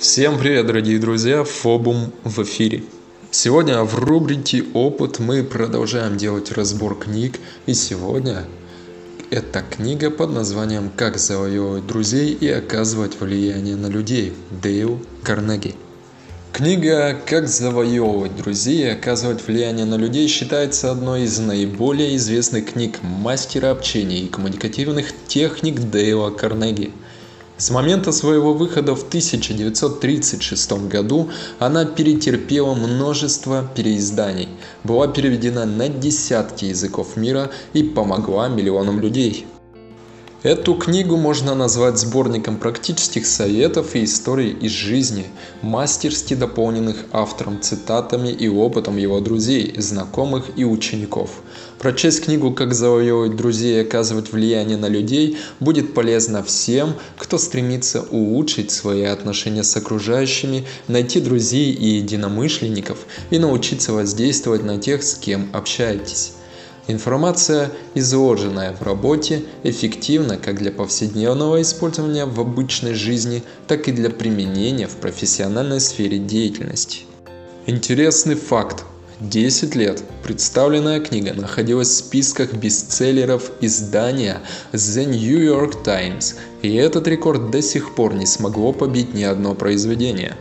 Всем привет, дорогие друзья! Фобум в эфире. Сегодня в рубрике «Опыт» мы продолжаем делать разбор книг. И сегодня эта книга под названием «Как завоевывать друзей и оказывать влияние на людей» Дейл Карнеги. Книга «Как завоевывать друзей и оказывать влияние на людей» считается одной из наиболее известных книг мастера общения и коммуникативных техник Дейла Карнеги – с момента своего выхода в 1936 году она перетерпела множество переизданий, была переведена на десятки языков мира и помогла миллионам людей. Эту книгу можно назвать сборником практических советов и историй из жизни, мастерски дополненных автором цитатами и опытом его друзей, знакомых и учеников. Прочесть книгу «Как завоевывать друзей и оказывать влияние на людей» будет полезно всем, кто стремится улучшить свои отношения с окружающими, найти друзей и единомышленников и научиться воздействовать на тех, с кем общаетесь. Информация, изложенная в работе, эффективна как для повседневного использования в обычной жизни, так и для применения в профессиональной сфере деятельности. Интересный факт. 10 лет представленная книга находилась в списках бестселлеров издания The New York Times, и этот рекорд до сих пор не смогло побить ни одно произведение.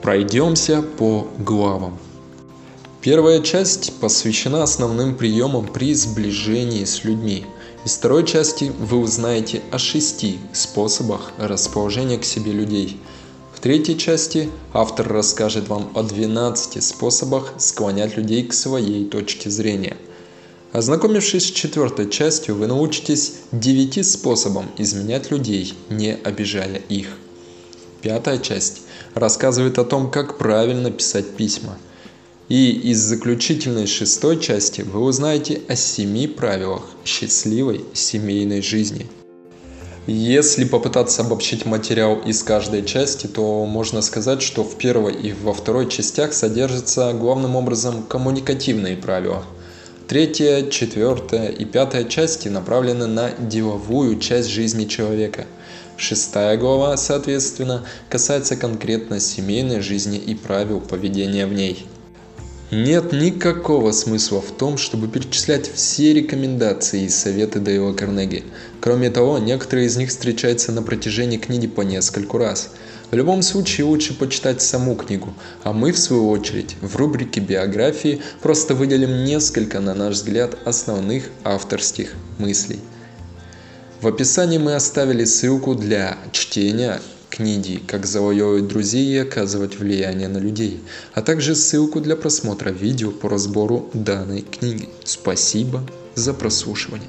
Пройдемся по главам. Первая часть посвящена основным приемам при сближении с людьми. Из второй части вы узнаете о шести способах расположения к себе людей. В третьей части автор расскажет вам о 12 способах склонять людей к своей точке зрения. Ознакомившись с четвертой частью, вы научитесь 9 способам изменять людей, не обижая их. Пятая часть рассказывает о том, как правильно писать письма – и из заключительной шестой части вы узнаете о семи правилах счастливой семейной жизни. Если попытаться обобщить материал из каждой части, то можно сказать, что в первой и во второй частях содержатся главным образом коммуникативные правила. Третья, четвертая и пятая части направлены на деловую часть жизни человека. Шестая глава, соответственно, касается конкретно семейной жизни и правил поведения в ней. Нет никакого смысла в том, чтобы перечислять все рекомендации и советы Дейла Карнеги. Кроме того, некоторые из них встречаются на протяжении книги по нескольку раз. В любом случае лучше почитать саму книгу, а мы в свою очередь в рубрике биографии просто выделим несколько, на наш взгляд, основных авторских мыслей. В описании мы оставили ссылку для чтения книги «Как завоевывать друзей и оказывать влияние на людей», а также ссылку для просмотра видео по разбору данной книги. Спасибо за прослушивание.